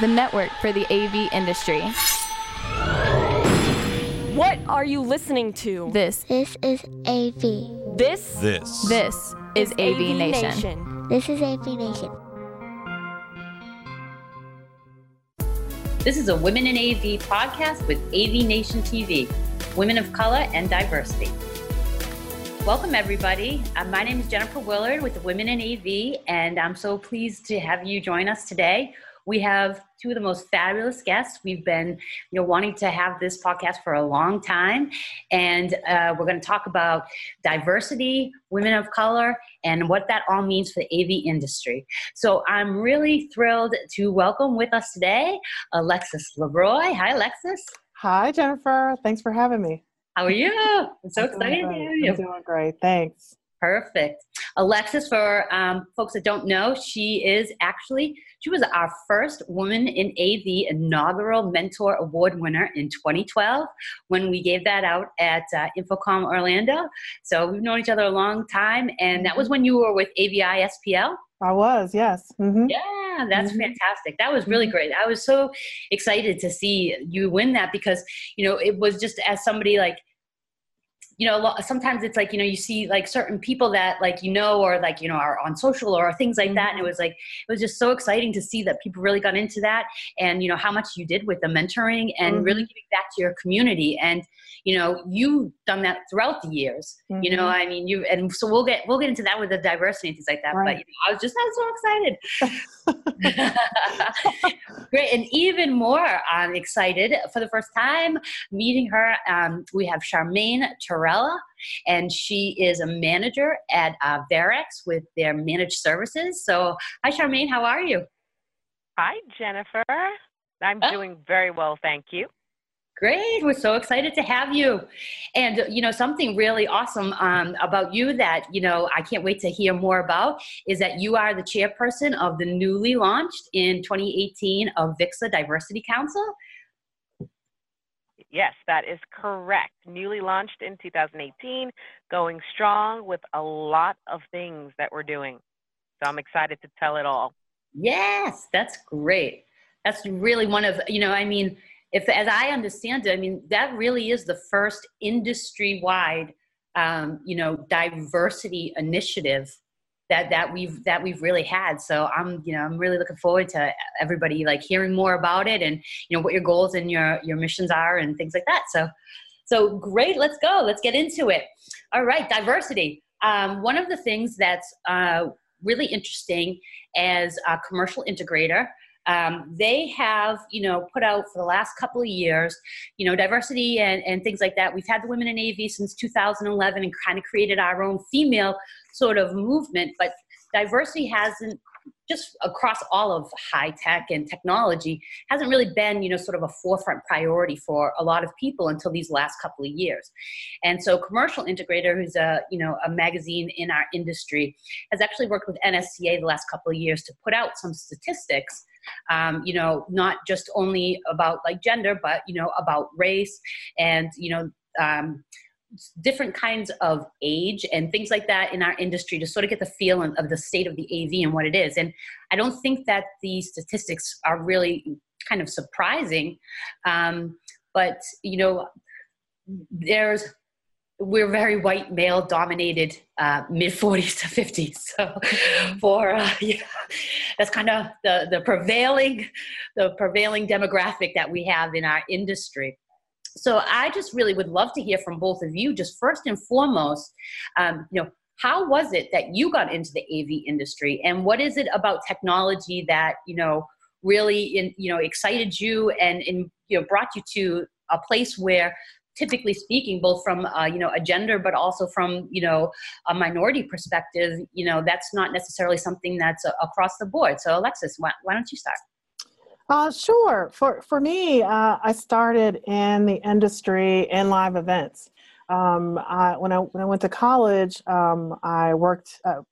the network for the AV industry. What are you listening to? This, This is AV. This This. this is AV, Nation. This is AV Nation. This is a Women in AV podcast with AV Nation TV, women of color and diversity. Welcome, everybody. Uh, my name is Jennifer Willard with the Women in AV, and I'm so pleased to have you join us today. We have two of the most fabulous guests. We've been, you know, wanting to have this podcast for a long time, and uh, we're going to talk about diversity, women of color, and what that all means for the AV industry. So I'm really thrilled to welcome with us today Alexis Lebroy. Hi, Alexis. Hi, Jennifer. Thanks for having me. How are you? I'm so I'm excited to have I'm you. doing great. Thanks. Perfect. Alexis, for um, folks that don't know, she is actually, she was our first Woman in AV inaugural Mentor Award winner in 2012 when we gave that out at uh, InfoComm Orlando. So we've known each other a long time, and that was when you were with AVI-SPL. I was, yes. hmm Yeah, that's Mhm. fantastic. That was really great. I was so excited to see you win that because, you know, it was just as somebody like, you know, sometimes it's like, you know, you see like certain people that like, you know, or like, you know, are on social or things like that. And it mm-hmm. was like, it was just so exciting to see that people really got into that and, you know, how much you did with the mentoring and really mm-hmm. giving back to your community. And, you know, you've done that throughout the years, you know, mm-hmm. I mean, you, and so we'll get, we'll get into that with the diversity and things like that. But, you know, I was just, was so excited. Great, and even more, I'm excited for the first time meeting her. Um, we have Charmaine Torella, and she is a manager at uh, Verrex with their managed services. So, hi, Charmaine, how are you? Hi, Jennifer. I'm Oh. doing very well, thank you. Great, we're so excited to have you. And, you know, something really awesome um, about you that, you know, I can't wait to hear more about is that you are the chairperson of the newly launched in 2018 of AVIXA Diversity Council. Yes, that is correct. Newly launched in 2018, going strong with a lot of things that we're doing. So I'm excited to tell it all. Yes, that's great. That's really one of, you know, I mean, if as I understand it, I mean, that really is the first industry wide, um, you know, diversity initiative that, that we've, that we've really had. So I'm, you know, I'm really looking forward to everybody like hearing more about it and, you know, what your goals and your, your missions are and things like that. So, so great. Let's go. Let's get into it. All right. Diversity. Um, one of the things that's, uh, really interesting as a commercial integrator. Um, they have, you know, put out for the last couple of years, you know, diversity and, and things like that. We've had the Women in AV since 2011 and kind of created our own female sort of movement, but diversity hasn't just across all of high tech and technology hasn't really been you know sort of a forefront priority for a lot of people until these last couple of years and so commercial integrator who's a you know a magazine in our industry has actually worked with nsca the last couple of years to put out some statistics um, you know not just only about like gender but you know about race and you know um, different kinds of age and things like that in our industry to sort of get the feel of the state of the AV and what it is. And I don't think that the statistics are really kind of surprising, um, but you know, there's we're very white male dominated uh, mid 40s to 50s so for uh, yeah, that's kind of the, the prevailing the prevailing demographic that we have in our industry so I just really would love to hear from both of you. Just first and foremost, um, you know, how was it that you got into the AV industry, and what is it about technology that you know really in, you know excited you and, and you know brought you to a place where typically speaking both from uh, you know a gender but also from you know a minority perspective you know that's not necessarily something that's uh, across the board so alexis why, why don't you start Uh, sure. For for me, uh, I started in the industry in live events. Um, I, when I when I went to college, um, I worked. Uh,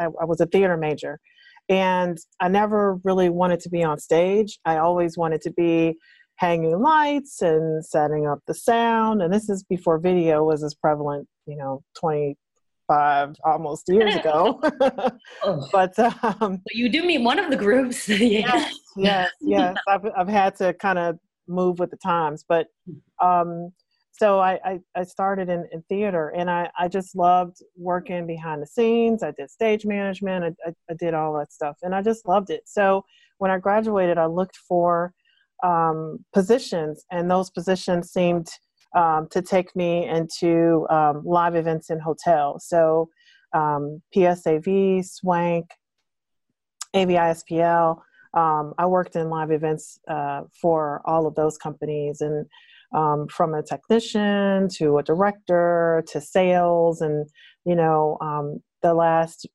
I, I was a theater major, and I never really wanted to be on stage. I always wanted to be hanging lights and setting up the sound. And this is before video was as prevalent. You know, twenty five almost years ago. Oh. but um, you do meet one of the groups yeah yes, yes, yes. I've I've had to kind of move with the times, but um, so I, I, I started in, in theater, and I I just loved working behind the scenes. I did stage management. I, I, I did all that stuff, and I just loved it. So when I graduated, I looked for um, positions, and those positions seemed um, to take me into um, live events in hotels. So um, PSAV, Swank, AVI-SPL. Um, I worked in live events uh, for all of those companies, and um, from a technician to a director to sales, and you know, um, the last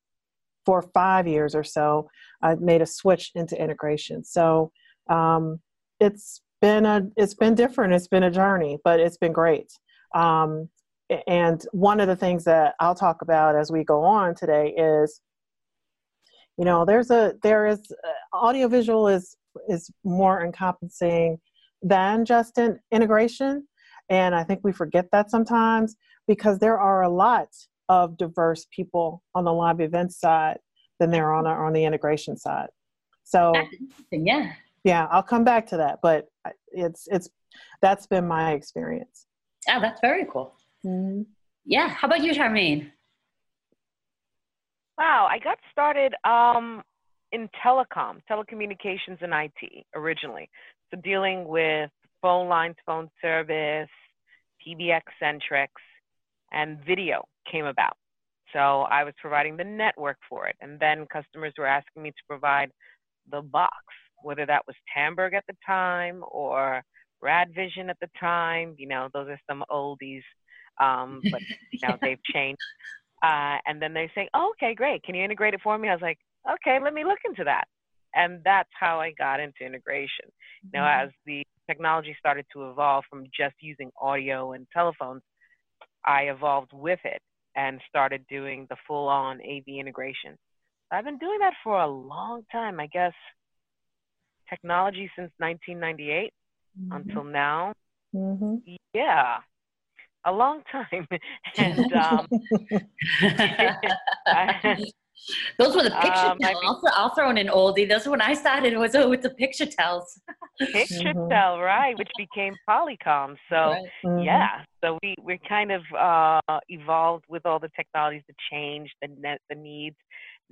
four or five years or so, I made a switch into integration. So um, it's been a it's been different. It's been a journey, but it's been great. Um, and one of the things that I'll talk about as we go on today is you know there's a there is uh, audiovisual is is more encompassing than just an integration and i think we forget that sometimes because there are a lot of diverse people on the live event side than there are on, on the integration side so yeah yeah i'll come back to that but it's it's that's been my experience oh that's very cool mm-hmm. yeah how about you charmaine Wow, I got started um, in telecom, telecommunications and IT originally. So dealing with phone lines, phone service, PBX Centrex, and video came about. So I was providing the network for it. And then customers were asking me to provide the box, whether that was Tandberg at the time or Radvision at the time. You know, those are some oldies, um, but you know, they've changed. Uh, and then they say, oh, okay, great. Can you integrate it for me? I was like, okay, let me look into that. And that's how I got into integration. Mm-hmm. Mm-hmm. as the technology started to evolve from just using audio and telephones, I evolved with it and started doing the full on AV integration. I've been doing that for a long time, I guess technology since 1998 mm-hmm. until now. Mm-hmm. Yeah, a long time. and um, those were the picture um, tells. I'll, I'll, throw in an oldie. Those when I started It was uh, with the PictureTels. picture mm-hmm. tell, right? Which became Polycom. So right. mm-hmm. yeah, so we we kind of uh, evolved with all the technologies, the change, the net, the needs.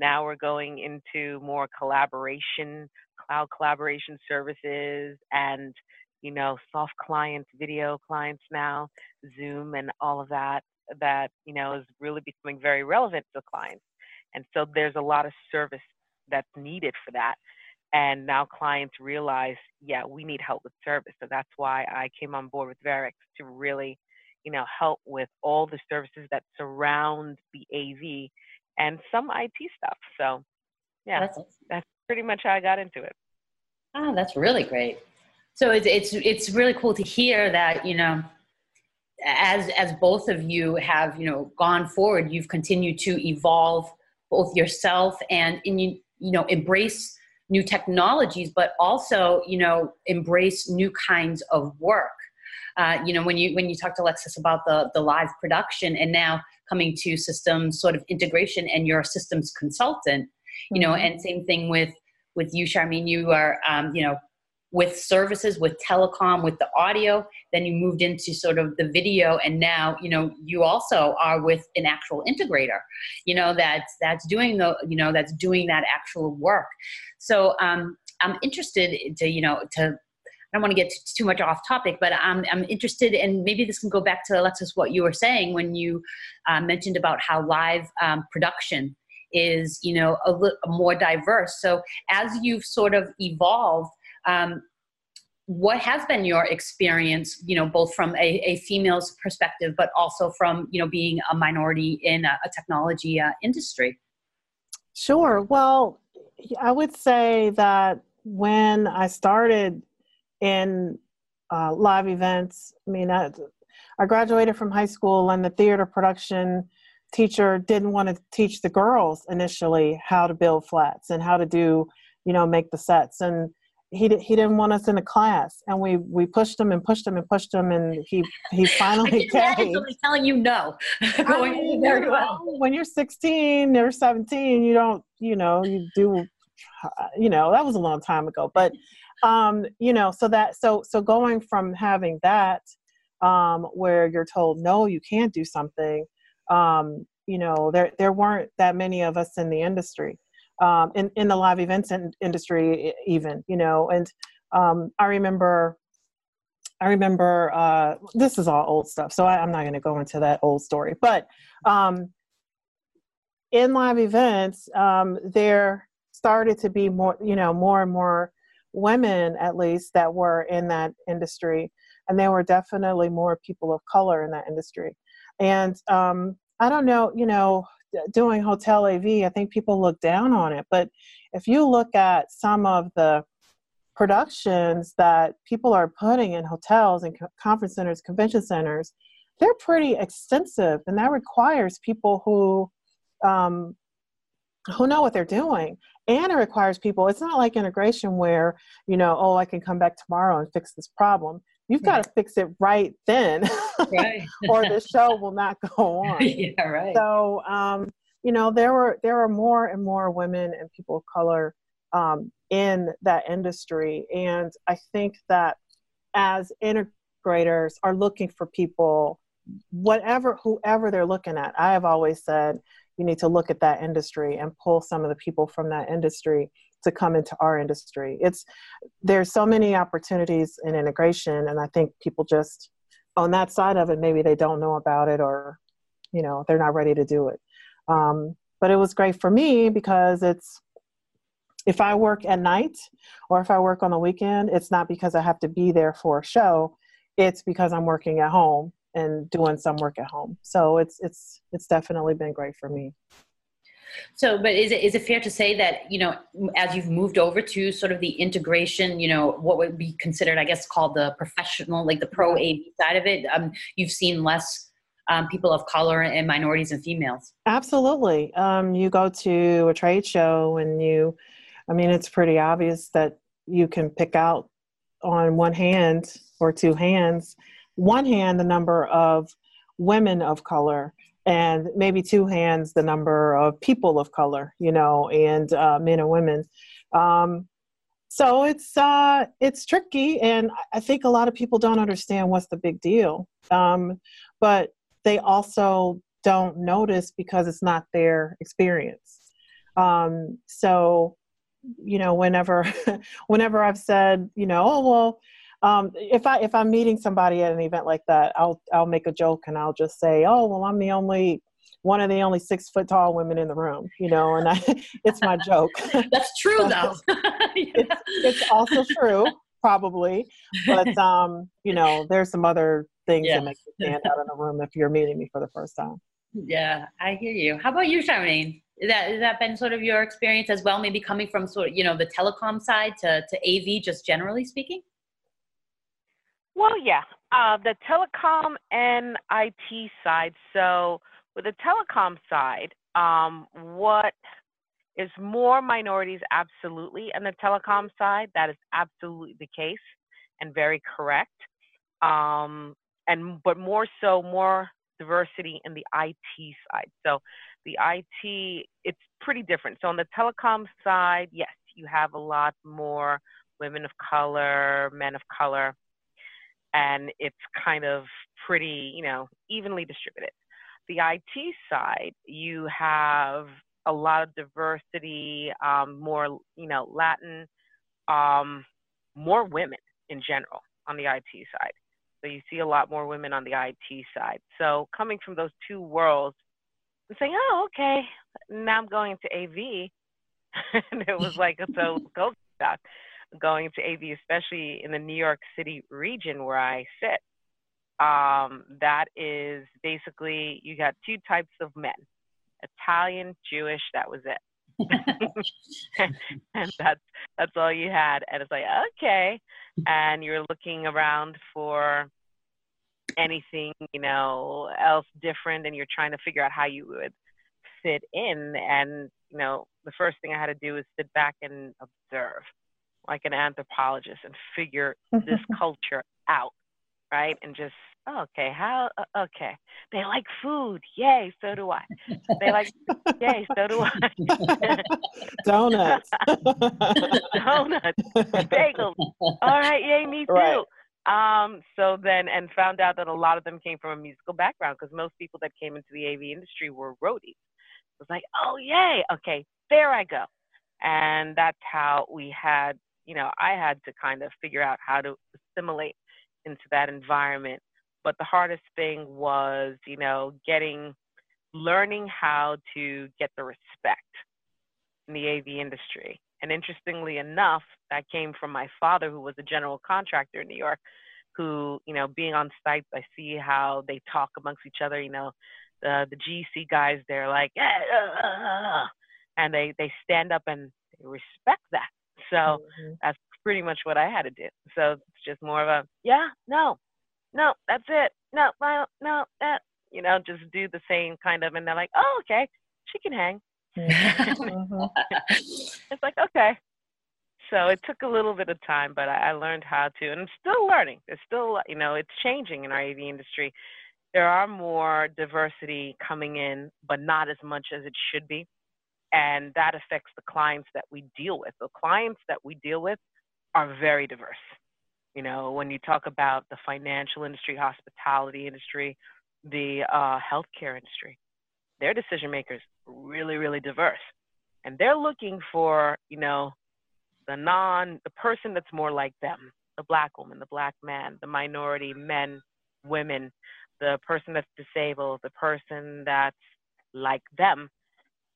Now we're going into more collaboration, cloud collaboration services, and you know, soft clients, video clients now, Zoom and all of that, that, you know, is really becoming very relevant to clients. And so there's a lot of service that's needed for that. And now clients realize, yeah, we need help with service. So that's why I came on board with Verrex to really, you know, help with all the services that surround the AV and some IT stuff. So yeah, that's, that's pretty much how I got into it. Oh, that's really great so it's it's it's really cool to hear that you know as as both of you have you know gone forward you've continued to evolve both yourself and in you you know embrace new technologies but also you know embrace new kinds of work uh, you know when you when you talked to alexis about the the live production and now coming to systems sort of integration and you're a systems consultant you know mm-hmm. and same thing with with you charmaine you are um, you know with services with telecom with the audio then you moved into sort of the video and now you know you also are with an actual integrator you know that's that's doing the you know that's doing that actual work so um, i'm interested to you know to don't want to get too much off topic, but I'm, I'm interested, and maybe this can go back to Alexis what you were saying when you uh, mentioned about how live um, production is, you know, a little more diverse. So as you've sort of evolved, um, what has been your experience you know both from a, a, female's perspective but also from you know being a minority in a, a technology uh, industry sure well i would say that when i started in uh, live events i mean I, I graduated from high school and the theater production teacher didn't want to teach the girls initially how to build flats and how to do you know make the sets and he he didn't want us in the class, and we we pushed him and pushed him and pushed him, and he he finally I came. telling you no, going I mean, very well. When you're 16 or 17, you don't you know you do you know, that was a long time ago. But, um, you know, so that, so, so going from having that, um, where you're told, no, you can't do something, um, you know, there, there weren't that many of us in the industry, um, in, in the live events in, industry even, you know, and um, I remember I remember uh, this is all old stuff, so I, am not going to go into that old story. But um, in live events, um, there started to be more, you know, more and more women, at least, that were in that industry, and there were definitely more people of color in that industry. And um, I don't know, you know, doing hotel AV, I think people look down on it, but if you look at some of the productions that people are putting in hotels and conference centers, convention centers, they're pretty extensive, and that requires people who um, who know what they're doing. And it requires people. It's not like integration where you know, oh, I can come back tomorrow and fix this problem. You've got to fix it right then, right. or the show will not go on. yeah, right. So, um, you know, there were there are more and more women and people of color um, in that industry. And I think that as integrators are looking for people, whatever, whoever they're looking at, I have always said you need to look at that industry and pull some of the people from that industry to come into our industry. It's there's so many opportunities in integration, and I think people just on that side of it, maybe they don't know about it or you know they're not ready to do it. Um, but it was great for me because it's if I work at night or if I work on the weekend, it's not because I have to be there for a show. It's because I'm working at home and doing some work at home. So it's it's it's definitely been great for me. So, but is it is it fair to say that you know, as you've moved over to sort of the integration, you know, what would be considered, I guess, called the professional, like the pro AV side of it, um, you've seen less um, people of color and minorities and females. Absolutely. Um, you go to a trade show and you I mean, it's pretty obvious that you can pick out on one hand or two hands, one hand, the number of women of color, and maybe two hands, the number of people of color, you know, and uh, men and women. Um, so it's uh, it's tricky, and I think a lot of people don't understand what's the big deal. Um, but they also don't notice because it's not their experience. Um, so you know whenever whenever i've said you know oh well um, if i if i'm meeting somebody at an event like that i'll i'll make a joke and i'll just say oh well i'm the only one of the only six foot tall women in the room you know and I, it's my joke that's true though it's, it's also true probably but um you know there's some other things yeah. that make you stand out in a room if you're meeting me for the first time yeah i hear you how about you charmaine is that has that been sort of your experience as well? Maybe coming from sort of you know the telecom side to to AV, just generally speaking. Well, yeah, uh, the telecom and IT side. So with the telecom side, um, what is more minorities absolutely, and the telecom side that is absolutely the case and very correct. Um, and but more so, more diversity in the IT side. So the IT, it's pretty different. So on the telecom side, yes, you have a lot more women of color, men of color, and it's kind of pretty, you know, evenly distributed. The IT side, you have a lot of diversity, um, more, you know, Latin, um, more women in general on the IT side. So you see a lot more women on the IT side. So coming from those two worlds, and saying, "Oh, okay, now I'm going to AV," and it was like so go stuck going to AV, especially in the New York City region where I sit. Um, that is basically you got two types of men: Italian, Jewish. That was it. and that's that's all you had and it's like okay and you're looking around for anything, you know, else different and you're trying to figure out how you would fit in. And, you know, the first thing I had to do is sit back and observe like an anthropologist and figure this culture out. right? And just oh, okay, how uh, okay. They like food. Yay, so do I. They like yay, so do I. Donuts. Donuts. Bagels. All right, yay, me too. Right. Um, so then, and found out that a lot of them came from a musical background because most people that came into the AV industry were roadies. It was like, oh, yay, okay, there I go. And that's how we had, you know, I had to kind of figure out how to assimilate into that environment. But the hardest thing was, you know, getting, learning how to get the respect in the AV industry. And interestingly enough, that came from my father, who was a general contractor in New York, who, you know, being on sites, I see how they talk amongst each other. You know, the the GC guys, they're like, uh, uh, and they they stand up and they respect that. So mm-hmm. that's pretty much what I had to do. So it's just more of a yeah, no, no, that's it, no, no, no, that, you know, just do the same kind of, and they're like, oh, okay, she can hang. Mm-hmm. it's like okay. So it took a little bit of time, but I, I learned how to, and I'm still learning. It's still, you know, it's changing in our AV industry. There are more diversity coming in, but not as much as it should be and that affects the clients that we deal with. The clients that we deal with are very diverse. You know, when you talk about the financial industry, hospitality industry, the uh, healthcare industry, their decision makers really, really diverse, and they're looking for you know the non, the person that's more like them, the black woman, the black man, the minority men, women, the person that's disabled, the person that's like them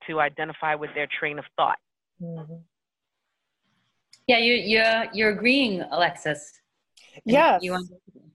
to identify with their train of thought. Mm-hmm. Yeah, you, you're you're agreeing, Alexis. Yes.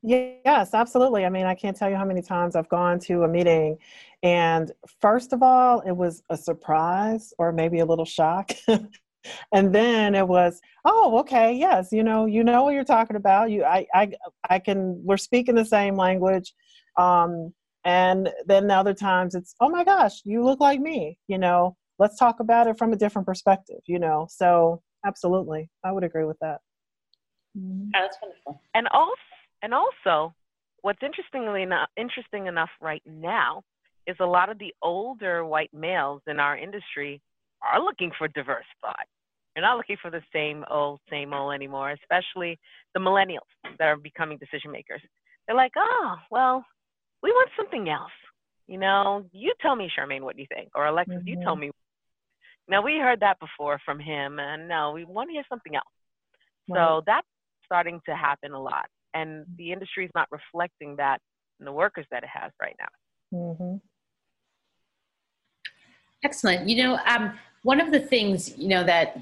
yes, absolutely. I mean, I can't tell you how many times I've gone to a meeting, and first of all, it was a surprise or maybe a little shock. and then it was oh okay yes you know you know what you're talking about you i i i can we're speaking the same language um and then the other times it's oh my gosh you look like me you know? Let's talk about it from a different perspective you know? So absolutely. I would agree with that. Mm-hmm. oh, that's wonderful. And also and also what's interestingly enough interesting enough right now is a lot of the older white males in our industry are looking for diverse thought they're not looking for the same old same old anymore especially the millennials that are becoming decision makers. They're like oh well we want something else. You know, you tell me, Charmaine, what do you think? Or Alexis, mm-hmm. you tell mm-hmm. me. Now, we heard that before from him, and no, we want to hear something else. Right. So that's starting to happen a lot. And the industry is not reflecting that in the workers that it has right now. Mm-hmm. Excellent. You know, um, one of the things, you know, that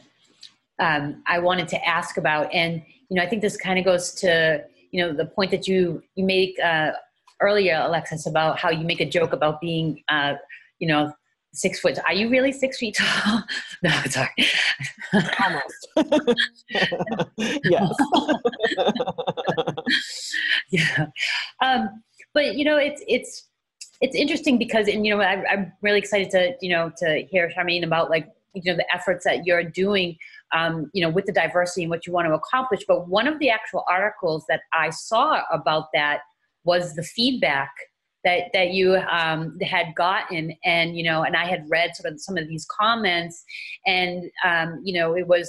um, I wanted to ask about, and, you know, I think this kind of goes to, you know, the point that you, you make uh, earlier, Alexis, about how you make a joke about being, uh, you know, six foot. Are you really six feet tall? no, sorry. Almost. yes. yeah. Um, but you know, it's it's it's interesting because, and you know, I, I'm really excited to you know to hear Charmaine about like you know the efforts that you're doing um, you know with the diversity and what you want to accomplish but one of the actual articles that i saw about that was the feedback that that you um, had gotten. And you know and i had read sort of some of these comments and um, you know it was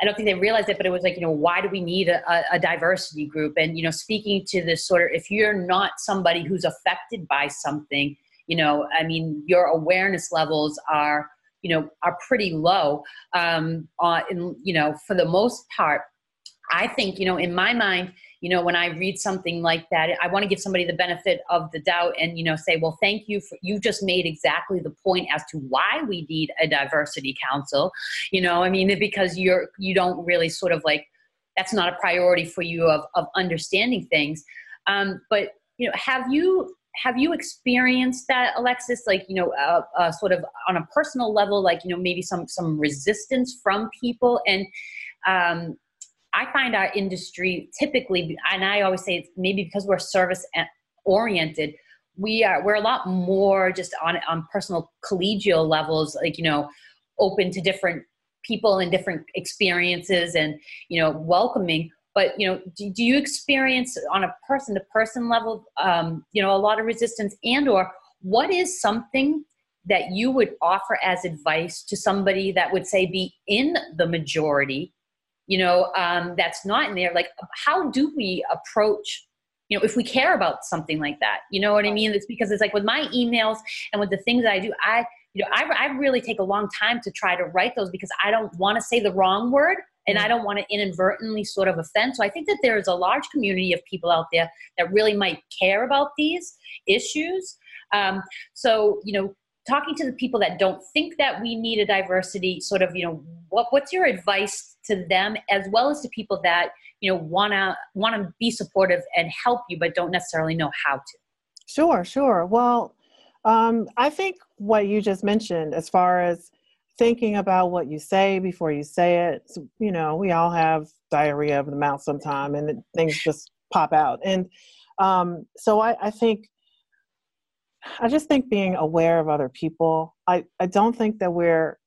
i don't think they realized it but it was like you know why do we need a, a diversity group? And you know speaking to this sort of if you're not somebody who's affected by something you know i mean your awareness levels are you know are pretty low um uh, you know for the most part. I think you know in my mind you know when i read something like that i want to give somebody the benefit of the doubt and you know say well thank you for you just made exactly the point as to why we need a diversity council. You know i mean because you're you don't really sort of like that's not a priority for you of, of understanding things. Um, but you know have you have you experienced that alexis? Like you know uh, uh, sort of on a personal level like you know maybe some some resistance from people and um, I find our industry typically, and I always say it's maybe because we're service oriented, we are we're a lot more just on on personal collegial levels, like you know, open to different people and different experiences, and you know, welcoming. but you know do, do you experience on a person to person level um, you know a lot of resistance and or what is something that you would offer as advice to somebody that would say be in the majority you know um, that's not in there like how do we approach you know if we care about something like that you know what i mean it's because it's like with my emails and with the things that i do i you know i, I really take a long time to try to write those because i don't want to say the wrong word and I don't want to inadvertently sort of offend. So I think that there is a large community of people out there that really might care about these issues. Um, so, you know, talking to the people that don't think that we need a diversity sort of you know what, what's your advice to them as well as to people that you know want to want to be supportive and help you but don't necessarily know how to? Sure sure. Well um, i think what you just mentioned as far as thinking about what you say before you say it you know we all have diarrhea of the mouth sometime and things just pop out. And um, so I, I think I just think being aware of other people. I, I don't think that we're,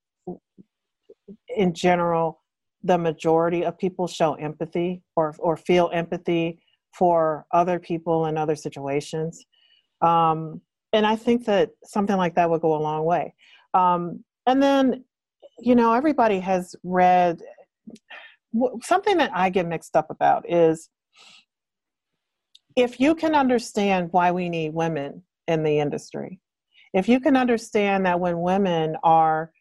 in general, the majority of people show empathy or, or feel empathy for other people in other situations. Um, and I think that something like that would go a long way. Um, and then, you know, everybody has read something that I get mixed up about is if you can understand why we need women in the industry. If you can understand that when women are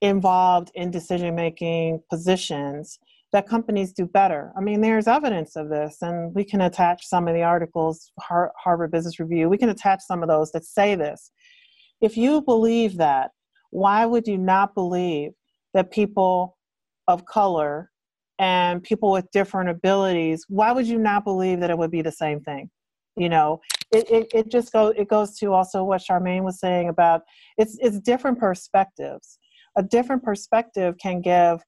involved in decision making positions, that companies do better. I mean, there's evidence of this, and we can attach some of the articles, Harvard Business Review, we can attach some of those that say this. If you believe that, why would you not believe that people of color and people with different abilities, why would you not believe that it would be the same thing? You know it, it, it just goes it goes to also what charmaine was saying about it's it's different perspectives. A different perspective can give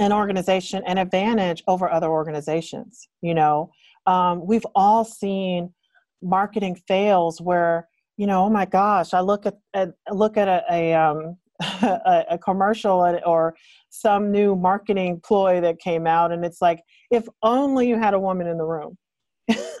an organization an advantage over other organizations you know? Um, we've all seen marketing fails where you know oh my gosh i look at, at look at a, a um, a, a, commercial or some new marketing ploy that came out and it's like if only you had a woman in the room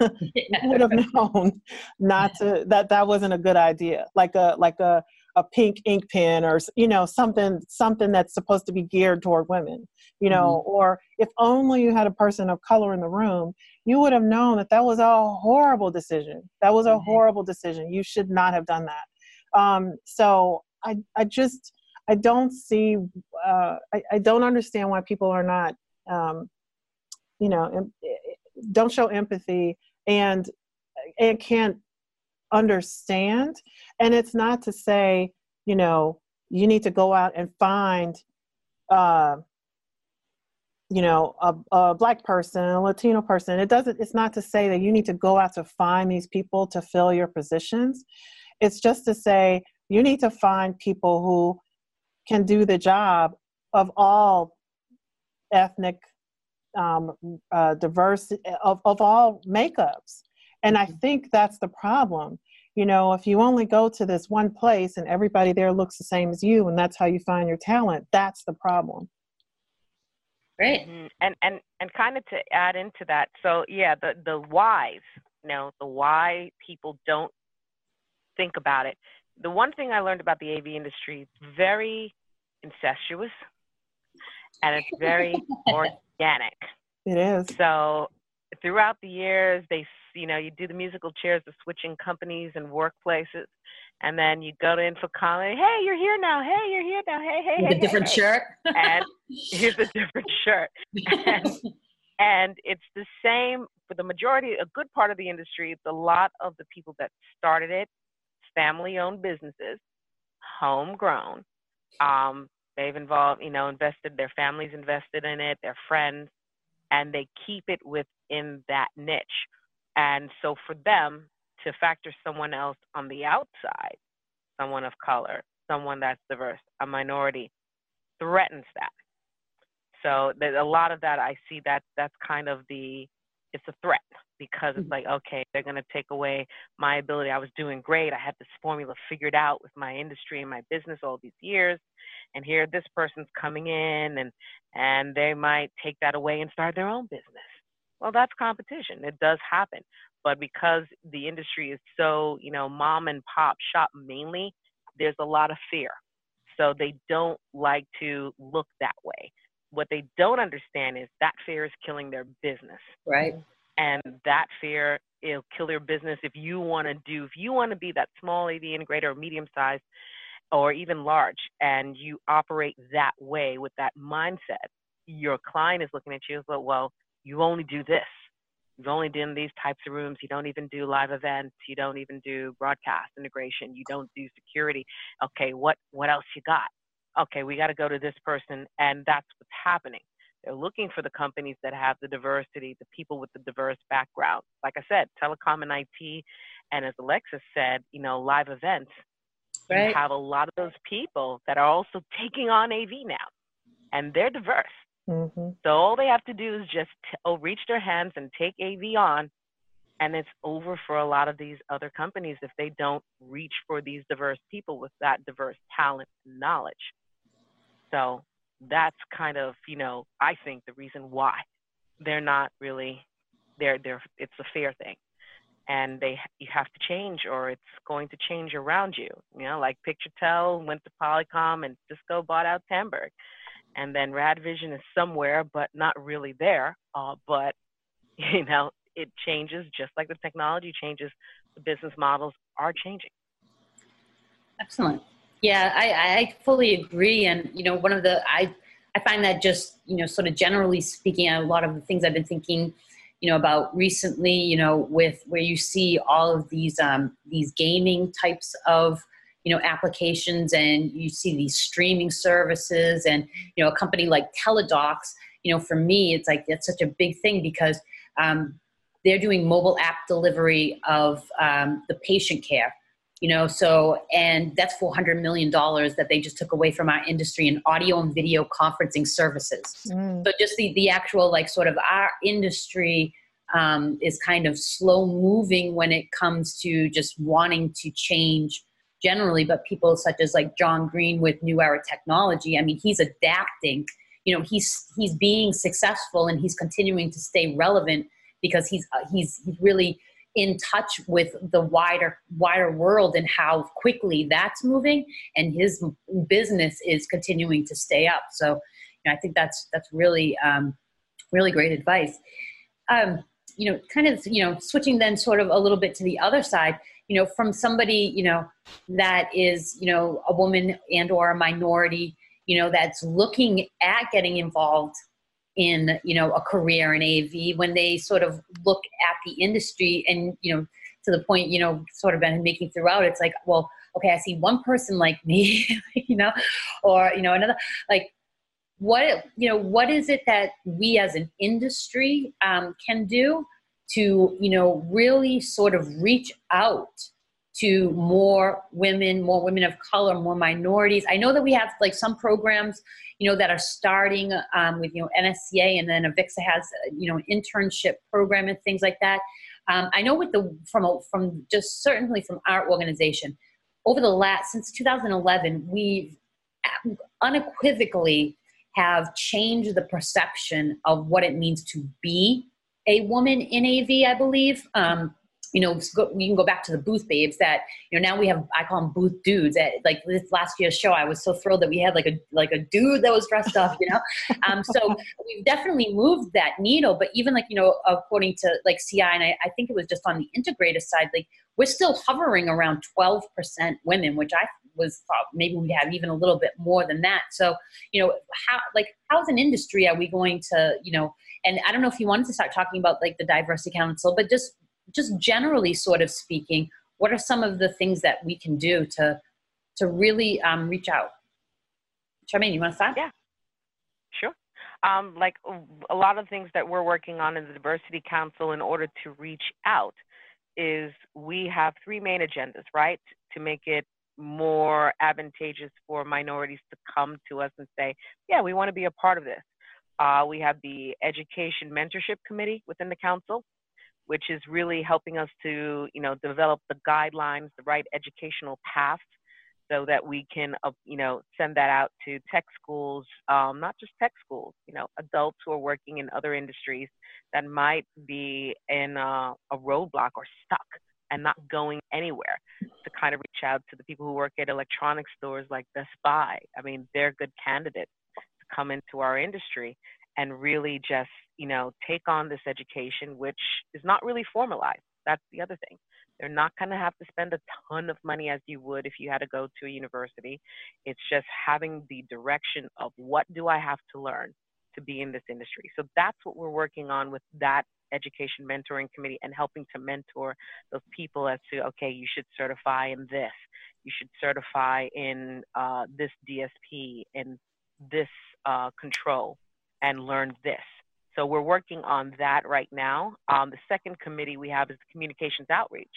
would have known not to that that wasn't a good idea. Like a like a a pink ink pen or you know something something that's supposed to be geared toward women you know mm-hmm. or if only you had a person of color in the room you would have known that that was a horrible decision. That was a mm-hmm. horrible decision. You should not have done that. Um, so i i just i don't see uh, I, I don't understand why people are not um, you know don't show empathy and and can't understand. And it's not to say you know you need to go out and find uh you know a, a black person a latino person. It doesn't it's not to say that you need to go out to find these people to fill your positions. It's just to say you need to find people who can do the job of all ethnic um, uh, diverse of, of all makeups. And I mm-hmm. think that's the problem. You know, if you only go to this one place and everybody there looks the same as you, and that's how you find your talent, that's the problem. Great. Mm-hmm. And and and kind of to add into that, so yeah, the the whys, you know, the why people don't think about it. The one thing I learned about the AV industry, it's very incestuous and it's very organic. It is. So throughout the years, they, you know, you do the musical chairs of switching companies and workplaces, and then you go to InfoComm. Hey, you're here now. Hey, you're here now. Hey, hey, With hey. A different hey. shirt. and here's a different shirt. And, and it's the same for the majority, a good part of the industry. It's a lot of the people that started it, family-owned businesses, homegrown. Um, They've involved, you know, invested, their families invested in it, their friends, and they keep it within that niche. And so for them to factor someone else on the outside, someone of color, someone that's diverse, a minority, threatens that. So a lot of that I see that that's kind of the it's a threat because it's mm-hmm. like, okay, they're going to take away my ability. I was doing great. I had this formula figured out with my industry and my business all these years. And here this person's coming in and, and they might take that away and start their own business. Well, that's competition. It does happen. But because the industry is so, you know, mom and pop shop mainly, there's a lot of fear. So they don't like to look that way. What they don't understand is that fear is killing their business. Right. And that fear will kill your business if you want to do, if you want to be that small AV integrator or medium sized or even large, and you operate that way with that mindset, your client is looking at you as well, well, you only do this. You've only done these types of rooms. You don't even do live events. You don't even do broadcast integration. You don't do security. Okay, what what else you got? Okay, we got to go to this person, and that's what's happening. They're looking for the companies that have the diversity, the people with the diverse background. Like I said, telecom and IT, and as Alexis said, you know, live events. Right. You have a lot of those people that are also taking on AV now, and they're diverse. Mm-hmm. So all they have to do is just t- oh, reach their hands and take AV on, and it's over for a lot of these other companies if they don't reach for these diverse people with that diverse talent and knowledge. So that's kind of, you know, I think the reason why they're not really they're they're it's a fair thing. And they you have to change or it's going to change around you. You know, like Picturetel went to Polycom and Cisco bought out Tandberg. And then Radvision is somewhere but not really there. Uh, but you know, it changes just like the technology changes, the business models are changing. Excellent. Yeah, I, I fully agree. And, you know, one of the, I, I find that just, you know, sort of generally speaking, a lot of the things I've been thinking, you know, about recently, you know, with where you see all of these, um, these gaming types of, you know, applications and you see these streaming services and, you know, a company like Teladocs, you know, for me, it's like, that's such a big thing because, um, they're doing mobile app delivery of um, the patient care you know so and that's 400 million dollars that they just took away from our industry in audio and video conferencing services mm. so just the the actual like sort of our industry um, is kind of slow moving when it comes to just wanting to change generally but people such as like john green with new era technology i mean he's adapting you know he's he's being successful and he's continuing to stay relevant because he's uh, he's he's really in touch with the wider wider world and how quickly that's moving and his business is continuing to stay up. So you know, i think that's that's really um, really great advice. Um, you know kind of you know switching then sort of a little bit to the other side you know from somebody you know that is you know a woman and or a minority you know that's looking at getting involved in you know a career in AV when they sort of look at the industry and you know to the point you know sort of been making throughout it's like well okay I see one person like me you know or you know another like what you know what is it that we as an industry um, can do to you know really sort of reach out to more women, more women of color, more minorities. I know that we have like some programs, you know, that are starting um, with you know NSCA, and then Avixa has you know internship program and things like that. Um, I know with the from from just certainly from our organization over the last since 2011, we've unequivocally have changed the perception of what it means to be a woman in AV. I believe. Um, you know, we can go back to the booth babes that, you know, now we have, I call them booth dudes at like this last year's show. I was so thrilled that we had like a, like a dude that was dressed up, you know? um, so we've definitely moved that needle, but even like, you know, according to like CI, and I, I think it was just on the integrated side, like we're still hovering around 12% women, which I was thought maybe we have even a little bit more than that. So, you know, how, like, how's an industry are we going to, you know, and I don't know if you wanted to start talking about like the diversity council, but just just generally sort of speaking, what are some of the things that we can do to to really um, reach out? Charmaine, you want to start? Yeah, sure. Um, like a lot of things that we're working on in the Diversity Council in order to reach out is we have three main agendas, right? To make it more advantageous for minorities to come to us and say, yeah, we want to be a part of this. Uh, we have the Education Mentorship Committee within the council, which is really helping us to, you know, develop the guidelines, the right educational path, so that we can, uh, you know, send that out to tech schools, um, not just tech schools, you know, adults who are working in other industries that might be in a, a roadblock or stuck and not going anywhere to kind of reach out to the people who work at electronic stores like Best Buy. I mean, they're good candidates to come into our industry and really just, you know, take on this education, which is not really formalized. That's the other thing. They're not going to have to spend a ton of money as you would if you had to go to a university. It's just having the direction of what do I have to learn to be in this industry. So that's what we're working on with that education mentoring committee and helping to mentor those people as to okay you should certify in this you should certify in uh, this dsp and this uh, control and learn this so we're working on that right now. Um, the second committee we have is communications outreach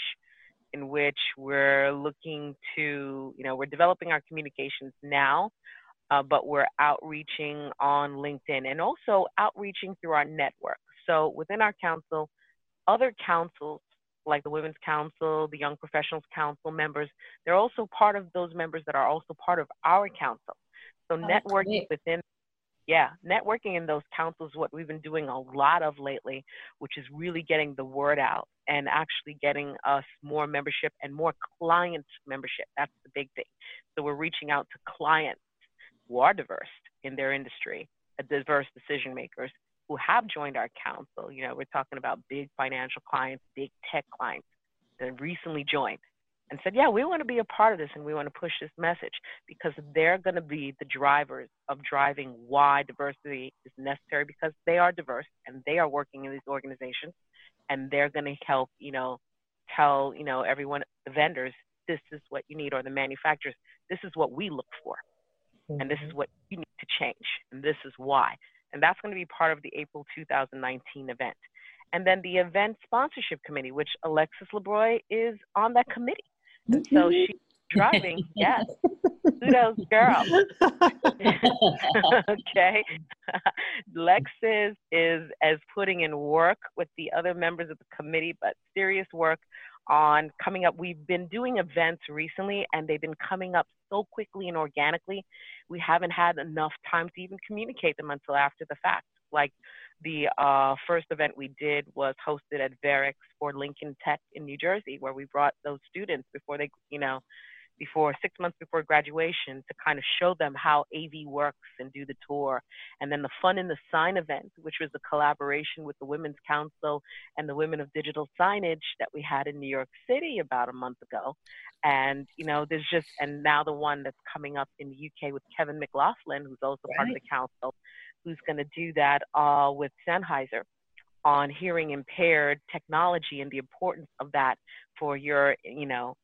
in which we're looking to you know we're developing our communications now uh, but we're outreaching on linkedin and also outreaching through our network. So within our council, other councils like the Women's Council, the Young Professionals Council members, they're also part of those members that are also part of our council. So oh, networking within yeah, networking in those councils is what we've been doing a lot of lately, which is really getting the word out and actually getting us more membership and more client membership. That's the big thing. So we're reaching out to clients who are diverse in their industry, uh, diverse decision makers, who have joined our council. You know, we're talking about big financial clients, big tech clients that recently joined and said, yeah, we want to be a part of this and we want to push this message because they're going to be the drivers of driving why diversity is necessary because they are diverse and they are working in these organizations and they're going to help, you know, tell, you know, everyone, the vendors, this is what you need or the manufacturers, this is what we look for. Mm-hmm. And this is mm-hmm. what you need to change. And this is why and that's going to be part of the April 2019 event. And then the event sponsorship committee, which Alexis LeBroy is on that committee. And so mm-hmm. she's driving, yes, kudos, girl. okay. Lexis is as putting in work with the other members of the committee, but serious work on coming up. We've been doing events recently and they've been coming up so quickly and organically. We haven't had enough time to even communicate them until after the fact. Like the uh, first event we did was hosted at Verrex for Lincoln Tech in New Jersey, where we brought those students before they, you know, before six months before graduation to kind of show them how AV works and do the tour. And then the Fun in the Sign event, which was a collaboration with the Women's Council and the Women of Digital Signage that we had in New York City about a month ago. And, you know, there's just, and now the one that's coming up in the UK with Kevin McLaughlin, who's also right. part of the council, who's going to do that uh, with Sennheiser on hearing impaired technology and the importance of that for your, you know,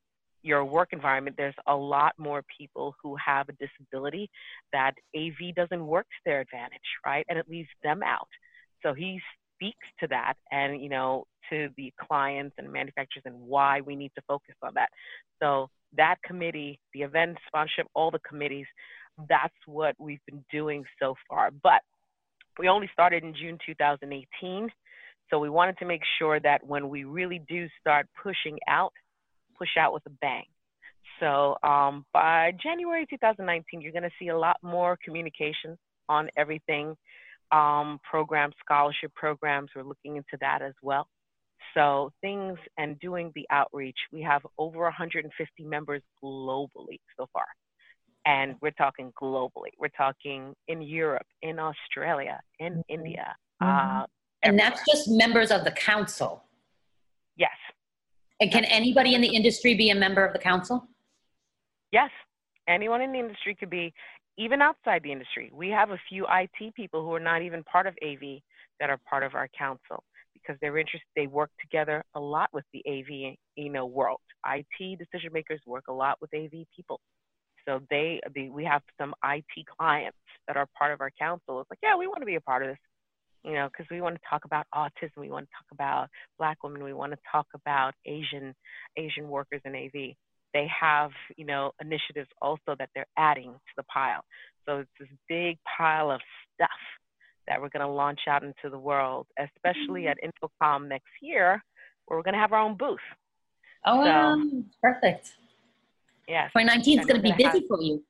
your work environment, there's a lot more people who have a disability that AV doesn't work to their advantage, right? And it leaves them out. So he speaks to that and, you know, to the clients and manufacturers and why we need to focus on that. So that committee, the event sponsorship, all the committees, that's what we've been doing so far. But we only started in June 2018. So we wanted to make sure that when we really do start pushing out push out with a bang. So um, by January 2019, you're going to see a lot more communication on everything. Um, programs, scholarship programs, we're looking into that as well. So things and doing the outreach, we have over 150 members globally so far. And we're talking globally. We're talking in Europe, in Australia, in mm-hmm. India. Mm-hmm. Uh, and that's just members of the council. Yes, and can anybody in the industry be a member of the council? Yes, anyone in the industry could be, even outside the industry. We have a few IT people who are not even part of AV that are part of our council because they're interested. They work together a lot with the AV, you know, world. IT decision makers work a lot with AV people. So they, they, we have some IT clients that are part of our council. It's like, yeah, we want to be a part of this you know, because we want to talk about autism, we want to talk about Black women, we want to talk about Asian Asian workers in AV. They have, you know, initiatives also that they're adding to the pile. So it's this big pile of stuff that we're going to launch out into the world, especially at InfoComm next year, where we're going to have our own booth. Oh, so, perfect. Yeah. 2019 is going to be busy have, for you.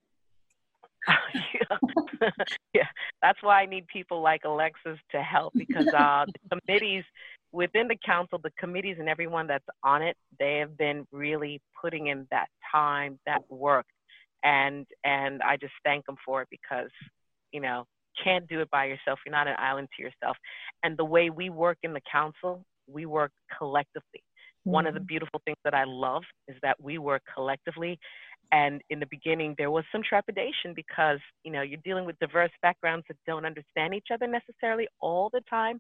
yeah, that's why I need people like Alexis to help because uh, the committees within the council, the committees and everyone that's on it, they have been really putting in that time, that work, and and I just thank them for it because you know can't do it by yourself. You're not an island to yourself. And the way we work in the council, we work collectively. One of the mm-hmm. beautiful things that I love is that we work collectively and in the beginning, there was some trepidation because, you know, you're dealing with diverse backgrounds that don't understand each other necessarily all the time.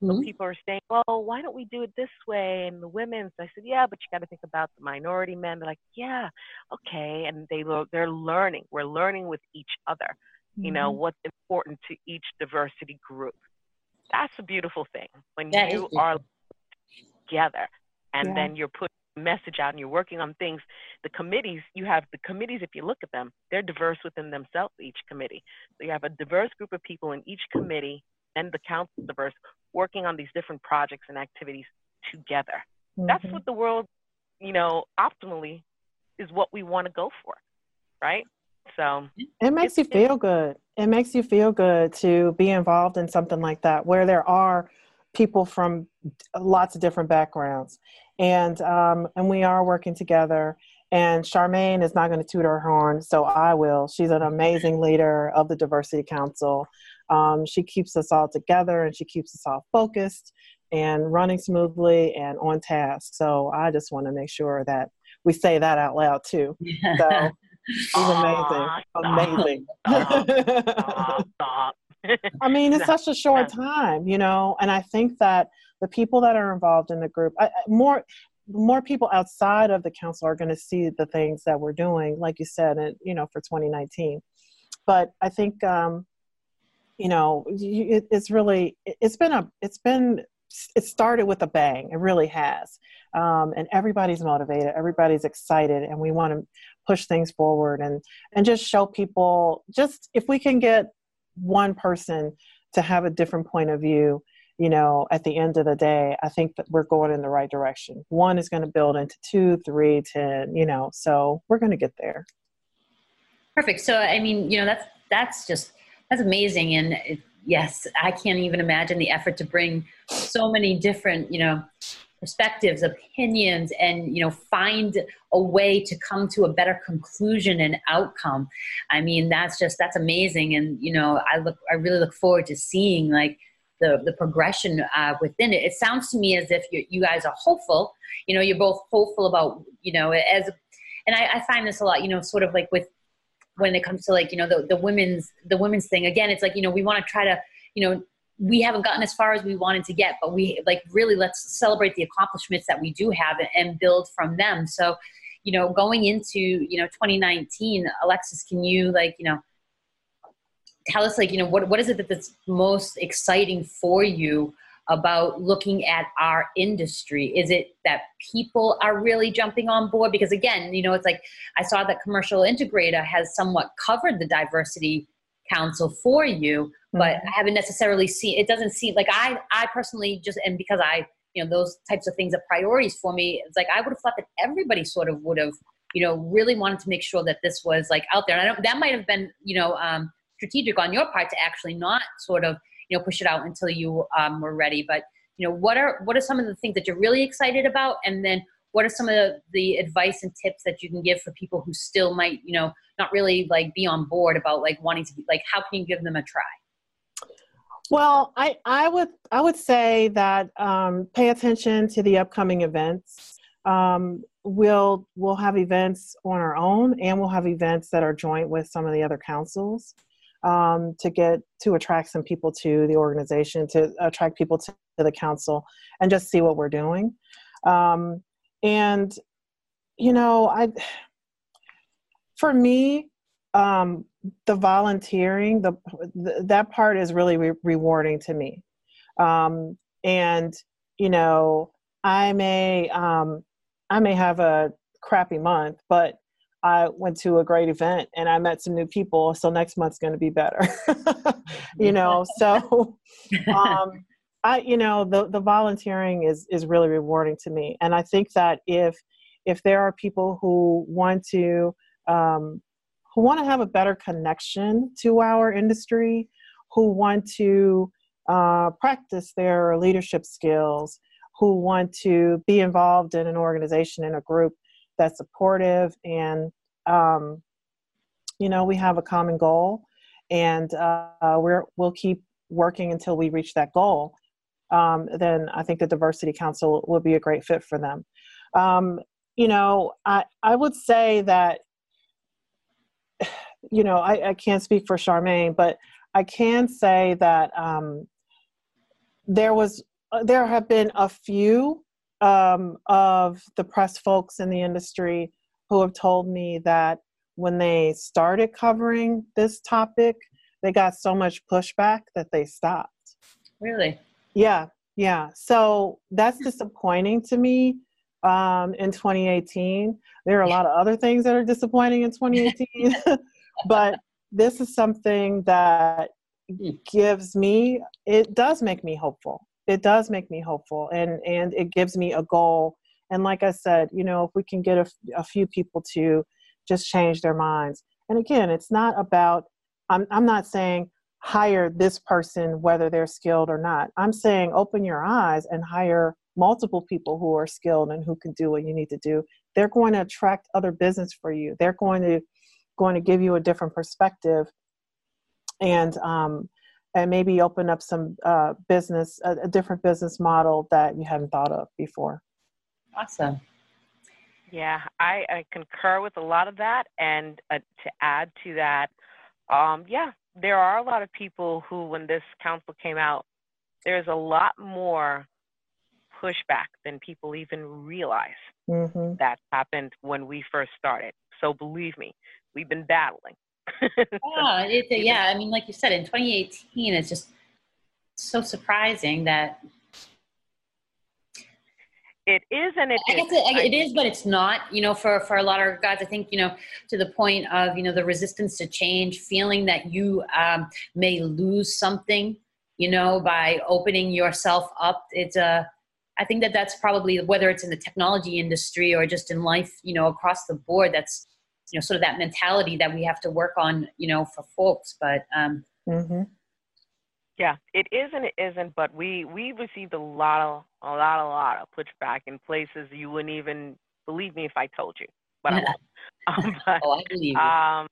So mm-hmm. people are saying, well, why don't we do it this way? And the women's, I said, yeah, but you got to think about the minority men. They're like, yeah, okay. And they, they're learning. We're learning with each other, mm-hmm. you know, mm-hmm. what's important to each diversity group. That's a beautiful thing when that you are together and yeah. then you're putting a message out and you're working on things, the committees, you have the committees, if you look at them, they're diverse within themselves, each committee. So you have a diverse group of people in each committee and the council diverse working on these different projects and activities together. Mm-hmm. That's what the world, you know, optimally is what we want to go for, right? So it makes you feel good. It makes you feel good to be involved in something like that where there are people from lots of different backgrounds and um, and we are working together. And Charmaine is not going to toot her horn, so I will. She's an amazing leader of the Diversity Council. Um, she keeps us all together and she keeps us all focused and running smoothly and on task. So I just want to make sure that we say that out loud too. So she's amazing, amazing. I mean, it's such a short time, you know, and I think that the people that are involved in the group, I, more more people outside of the council are going to see the things that we're doing, like you said, and you know, for 2019. But I think, um, you know, it, it's really it's been a it's been it started with a bang. It really has, um, and everybody's motivated, everybody's excited, and we want to push things forward and and just show people just if we can get one person to have a different point of view you know at the end of the day i think that we're going in the right direction. One is going to build into two three ten you know so we're going to get there. Perfect. So i mean you know that's that's just that's amazing. And it, yes i can't even imagine the effort to bring so many different you know perspectives opinions and you know find a way to come to a better conclusion and outcome. I mean that's just that's amazing. And you know i look i really look forward to seeing like the the progression uh, within it. It sounds to me as if you, you guys are hopeful. You know you're both hopeful about you know as and I, I find this a lot you know sort of like with when it comes to like you know the, the women's the women's thing. Again it's like you know we want to try to you know we haven't gotten as far as we wanted to get, but we like really let's celebrate the accomplishments that we do have and build from them. So, you know, going into, you know, 2019, Alexis, can you like, you know, tell us like, you know, what, what is it that's most exciting for you about looking at our industry? Is it that people are really jumping on board? Because again, you know, it's like I saw that commercial integrator has somewhat covered the diversity council for you but mm-hmm. I haven't necessarily seen. It doesn't seem like I I personally just and because I you know those types of things are priorities for me. It's like I would have thought that everybody sort of would have you know really wanted to make sure that this was like out there. And I don't, that might have been you know um, strategic on your part to actually not sort of you know push it out until you um, were ready. But you know what are what are some of the things that you're really excited about, and then what are some of the, the advice and tips that you can give for people who still might you know not really like be on board about like wanting to be like how can you give them a try well, I, I would I would say that um, pay attention to the upcoming events. Um, we'll we'll have events on our own, and we'll have events that are joint with some of the other councils um, to get to attract some people to the organization, to attract people to, the council, and just see what we're doing. Um, and you know, I for me, um, the volunteering, the, the, that part is really re- rewarding to me. Um, and you know, I may um, I may have a crappy month, but I went to a great event and I met some new people. So next month's going to be better, you know. So, um, I, you know, the the volunteering is is really rewarding to me, and I think that if if there are people who want to um, who want to have a better connection to our industry, who want to uh, practice their leadership skills, who want to be involved in an organization in a group that's supportive and um, you know we have a common goal and uh, we're we'll keep working until we reach that goal um, then i think the diversity council will be a great fit for them um, you know i i would say that you know i, I can't speak for charmaine but i can say that um, there was uh, there have been a few um, of the press folks in the industry who have told me that when they started covering this topic, they got so much pushback that they stopped. Really? Yeah, yeah. So that's disappointing to me um, in 2018. There are a lot of other things that are disappointing in 2018, but this is something that hmm. gives me, it does make me hopeful it does make me hopeful and and it gives me a goal and like i said you know if we can get a, a few people to just change their minds and again it's not about i'm, I'm not saying hire this person whether they're skilled or not i'm saying open your eyes and hire multiple people who are skilled and who can do what you need to do they're going to attract other business for you they're going to going to give you a different perspective and um, and maybe open up some uh, business, a, a different business model that you hadn't thought of before. Awesome. Yeah, I, I concur with a lot of that. And uh, to add to that, um, yeah, there are a lot of people who, when this council came out, there's a lot more pushback than people even realize mm-hmm. that happened when we first started. So believe me, we've been battling yeah, it, yeah. I mean, like you said, in 2018, it's just so surprising that it is and it I guess it, it is but it's not you know for for a lot of guys i think you know to the point of you know the resistance to change feeling that you um, may lose something you know by opening yourself up it's a i think that that's probably whether it's in the technology industry or just in life you know across the board that's you know sort of that mentality that we have to work on you know for folks but um mm-hmm. Yeah it is and it isn't but we we received a lot of a lot a lot of pushback in places you wouldn't even believe me if i told you but i won't. Um, but, oh i believe you. um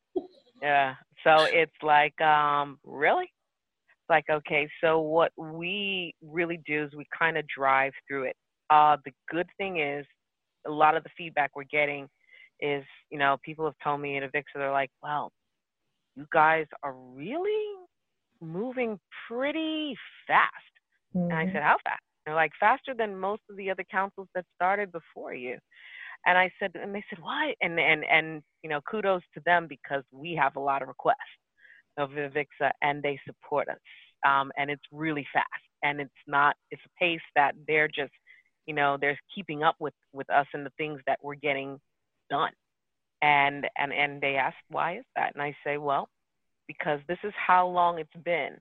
yeah so it's like um really? It's like okay so what we really do is we kind of drive through it. Uh the good thing is a lot of the feedback we're getting is, you know, people have told me at AVIXA, they're like, well, you guys are really moving pretty fast. Mm-hmm. And I mm-hmm. said, how fast? They're like, faster than most of the other councils that started before you. And I said, and they said, why? And, and, and, you know, kudos to them because we have a lot of requests of AVIXA and they support us. Um, and it's really fast and it's not, it's a pace that they're just, you know, they're keeping up with, with us and the things that we're getting done. And, and, and they ask, why is that? And I say, well, because this is how long it's been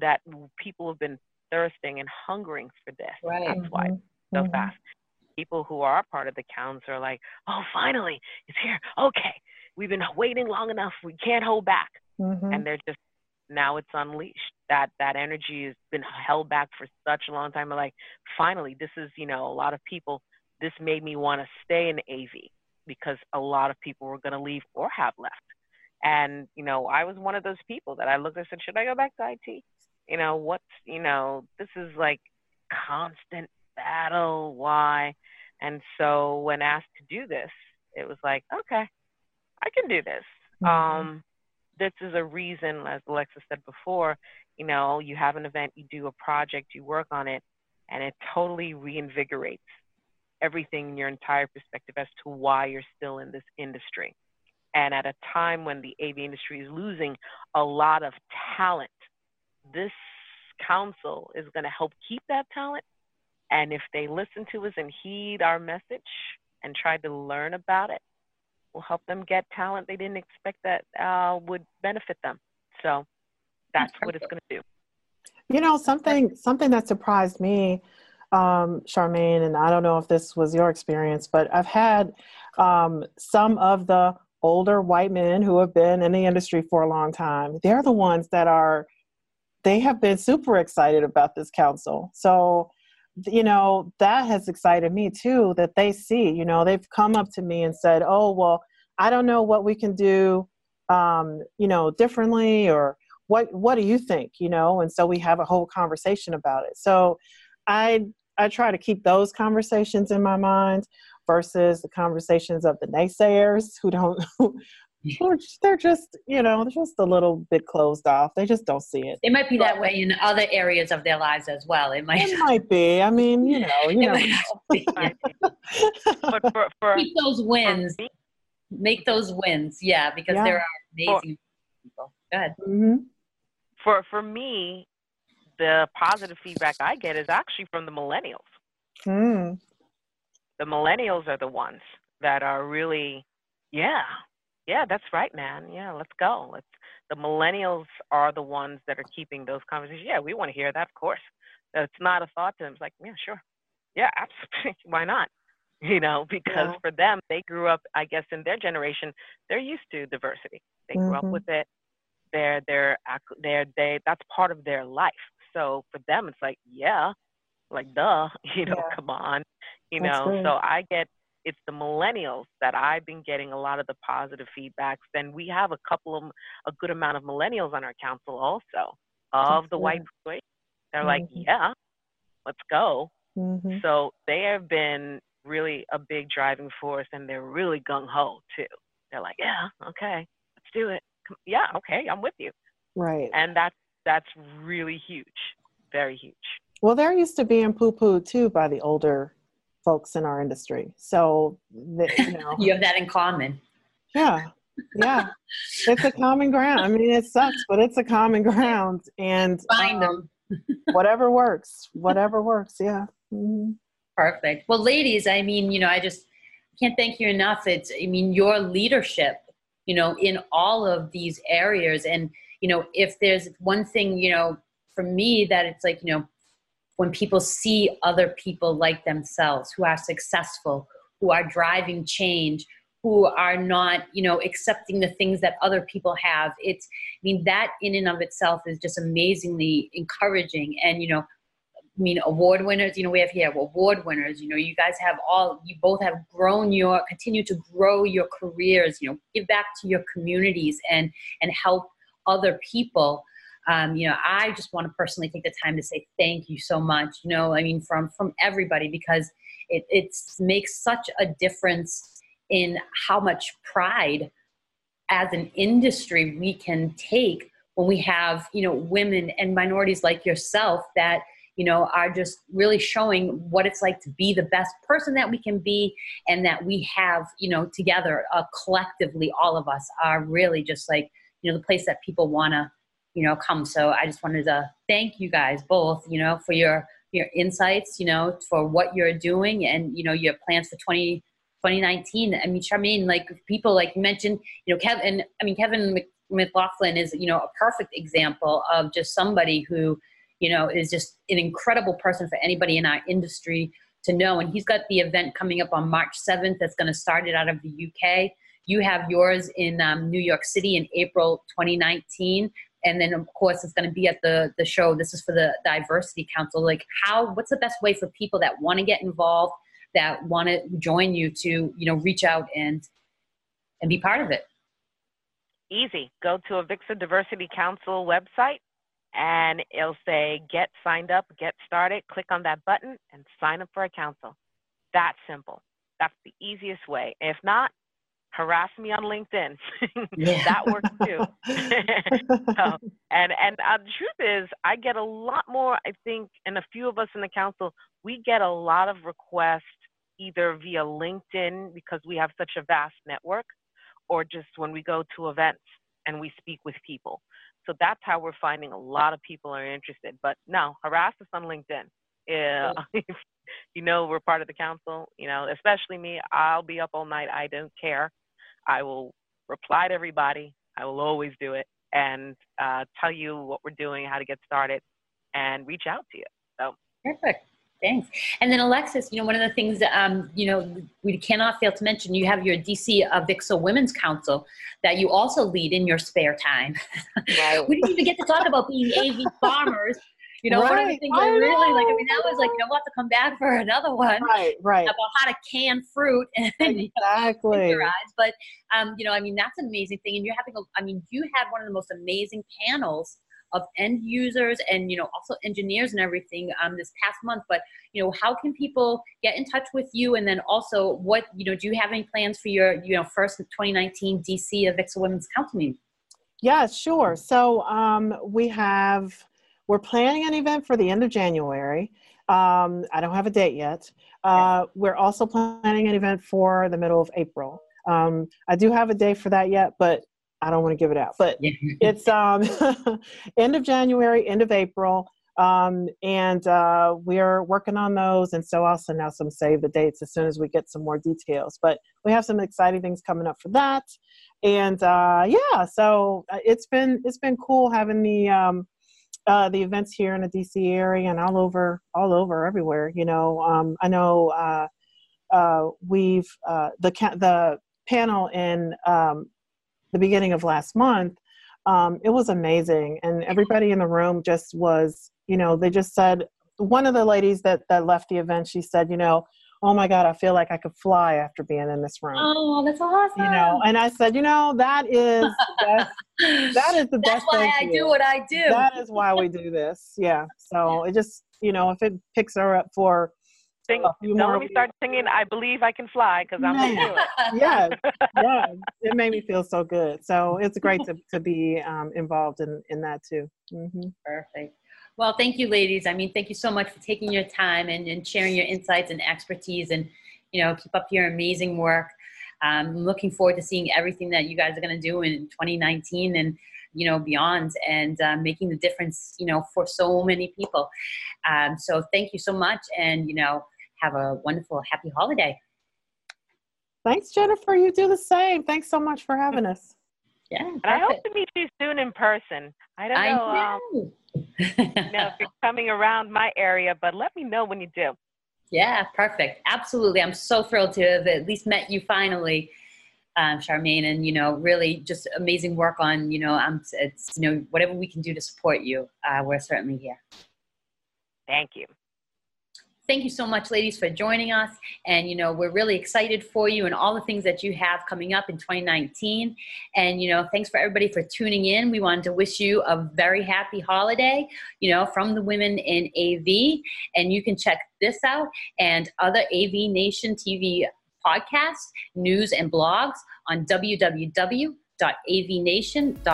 that people have been thirsting and hungering for this. Right. That's why mm-hmm. so mm-hmm. fast. People who are part of the counts are like, oh, finally, it's here. Okay, we've been waiting long enough. We can't hold back. Mm-hmm. And they're just now it's unleashed. That that energy has been held back for such a long time. like, finally, this is you know a lot of people. This made me want to stay in AV because a lot of people were going to leave or have left. And, you know, I was one of those people that I looked and said, should I go back to IT? You know, what's, you know, this is like constant battle. Why? And so when asked to do this, it was like, okay, I can do this. Mm-hmm. Um, this is a reason, as Alexa said before, you know, you have an event, you do a project, you work on it, and it totally reinvigorates everything in your entire perspective as to why you're still in this industry. And at a time when the AV industry is losing a lot of talent, this council is going to help keep that talent. And if they listen to us and heed our message and try to learn about it, we'll help them get talent they didn't expect that uh, would benefit them. So that's what it's going to do. You know, something something that surprised me, um, Charmaine, and I don't know if this was your experience, but I've had um, some of the older white men who have been in the industry for a long time. They're the ones that are they have been super excited about this council. So, you know, that has excited me too that they see, you know, they've come up to me and said, "Oh, well, I don't know what we can do um, you know, differently or what what do you think you know and so we have a whole conversation about it so i i try to keep those conversations in my mind versus the conversations of the naysayers who don't who, they're just you know they're just a little bit closed off. They just don't see it. It might be that way in other areas of their lives as well. It might it might be. I mean you know you know. but for, for keep those wins. make those wins. Yeah because yeah. there are amazing people. Go ahead. Mm-hmm. For for me, the positive feedback I get is actually from the millennials. Mm. The millennials are the ones that are really, yeah, yeah, that's right, man. Yeah, let's go. Let's. The millennials are the ones that are keeping those conversations. Yeah, we want to hear that, of course. It's not a thought to them. It's like, yeah, sure, yeah, absolutely. Why not? You know, because yeah. for them, they grew up. I guess in their generation, they're used to diversity. They grew mm-hmm. up with it they're they're they're they that's part of their life. So for them, it's like yeah, like duh, you know, yeah. come on, you that's know. Great. So I get it's the millennials that I've been getting a lot of the positive feedbacks. Then we have a couple of a good amount of millennials on our council also of that's the white persuasion. They're mm-hmm. like, yeah, let's go. Mm-hmm. So they have been really a big driving force, and they're really gung ho too. They're like, yeah, okay, let's do it yeah, okay, I'm with you. Right. And that's that's really huge, very huge. Well, they're used to being poo-pooed too by the older folks in our industry. So, you know, you have that in common. Yeah, yeah, it's a common ground. I mean, it sucks, but it's a common ground, and find um, them. whatever works, whatever works. Yeah. Mm-hmm. Perfect. Well, ladies, I mean, you know, I just can't thank you enough. It's, I mean, your leadership you know, in all of these areas. And, you know, if there's one thing, you know, for me that it's like, you know, when people see other people like themselves who are successful, who are driving change, who are not, you know, accepting the things that other people have. It's, I mean, that in and of itself is just amazingly encouraging. And, you know, I mean, award winners, you know, we have here award winners, you know, you guys have all, you both have grown your, continue to grow your careers, you know, give back to your communities and, and help other people. Um, you know, I just want to personally take the time to say thank you so much, you know, I mean, from, from everybody, because it, it makes such a difference in how much pride as an industry we can take when we have, you know, women and minorities like yourself that, you know, are just really showing what it's like to be the best person that we can be and that we have, you know, together, uh, collectively, all of us are really just like, you know, the place that people want to, you know, come. So I just wanted to thank you guys both, you know, for your, your insights, you know, for what you're doing and, you know, your plans for 20, 2019. I mean, Charmaine, like people like mentioned, you know, Kevin, I mean, Kevin McLaughlin is, you know, a perfect example of just somebody who, you know, is just an incredible person for anybody in our industry to know. And he's got the event coming up on March 7th that's going to start it out of the UK. You have yours in um, New York City in April 2019. And then, of course, it's going to be at the, the show. This is for the Diversity Council. Like, how, what's the best way for people that want to get involved, that want to join you to, you know, reach out and, and be part of it? Easy. Go to a AVIXA Diversity Council website and it'll say get signed up, get started. Click on that button and sign up for a council. That simple. That's the easiest way. If not, harass me on LinkedIn. that works too. so, and and uh, the truth is, I get a lot more. I think, and a few of us in the council, we get a lot of requests either via LinkedIn because we have such a vast network, or just when we go to events and we speak with people. So that's how we're finding a lot of people are interested. But no, harass us on LinkedIn. Yeah. you know we're part of the council, you know, especially me, I'll be up all night. I don't care. I will reply to everybody. I will always do it and uh, tell you what we're doing, how to get started, and reach out to you. So perfect. Thanks. And then Alexis, you know, one of the things that, um, you know, we cannot fail to mention, you have your DC AVIXA Women's Council that you also lead in your spare time. Right. we didn't even get to talk about being AV farmers. You know, right. one of the things I, I really like, I mean, that was like, you know, we'll have to come back for another one. Right, right. About how to can fruit. And, exactly. You know, but, um, you know, I mean, that's an amazing thing. And you're having, a, I mean, you had one of the most amazing panels of end users and you know also engineers and everything um, this past month but you know how can people get in touch with you and then also what you know do you have any plans for your you know first 2019 dc AVIXA women's council meeting yeah sure so um, we have we're planning an event for the end of january um, i don't have a date yet uh, we're also planning an event for the middle of april um, I do have a day for that yet, but I don't want to give it out, but it's um, end of January, end of April. Um, and uh, we're working on those. And so I'll send out some save the dates as soon as we get some more details. But we have some exciting things coming up for that. And uh, yeah, so uh, it's been it's been cool having the um, uh, the events here in the DC area and all over all over everywhere. You know, um, I know uh, uh, we've uh, the the panel in um, the beginning of last month, um, it was amazing. And everybody in the room just was, you know, they just said, one of the ladies that, that left the event, she said, you know, oh my God, I feel like I could fly after being in this room. Oh, that's awesome. You know, and I said, you know, that is best, that is the that's best. That's why I do what I do. That is why we do this. Yeah. So it just, you know, if it picks her up for sing. Don't let me start singing. I believe I can fly because I'm gonna do it. yes, yeah. It made me feel so good. So it's great to to be um, involved in in that too. Mm-hmm. Perfect. Well, thank you, ladies. I mean, thank you so much for taking your time and, and sharing your insights and expertise, and you know, keep up your amazing work. Um, I'm looking forward to seeing everything that you guys are going to do in 2019 and you know beyond and uh, making the difference you know for so many people um, so thank you so much and you know have a wonderful, happy holiday. Thanks, Jennifer. You do the same. Thanks so much for having us. Yeah. And I hope to meet you soon in person. I don't know. I know. Um, you know if you're coming around my area, but let me know when you do. Yeah, perfect. Absolutely. I'm so thrilled to have at least met you finally, um, Charmaine, and you know, really just amazing work on you know, um, it's you know, whatever we can do to support you, uh, we're certainly here. Thank you. Thank you so much, ladies, for joining us. And, you know, we're really excited for you and all the things that you have coming up in 2019. And, you know, thanks for everybody for tuning in. We wanted to wish you a very happy holiday, you know, from the women in AV. And you can check this out and other AV Nation TV podcasts, news, and blogs on www avnation.tv.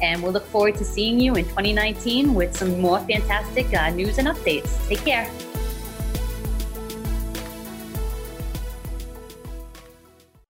And we'll look forward to seeing you in 2019 with some more fantastic uh, news and updates. Take care.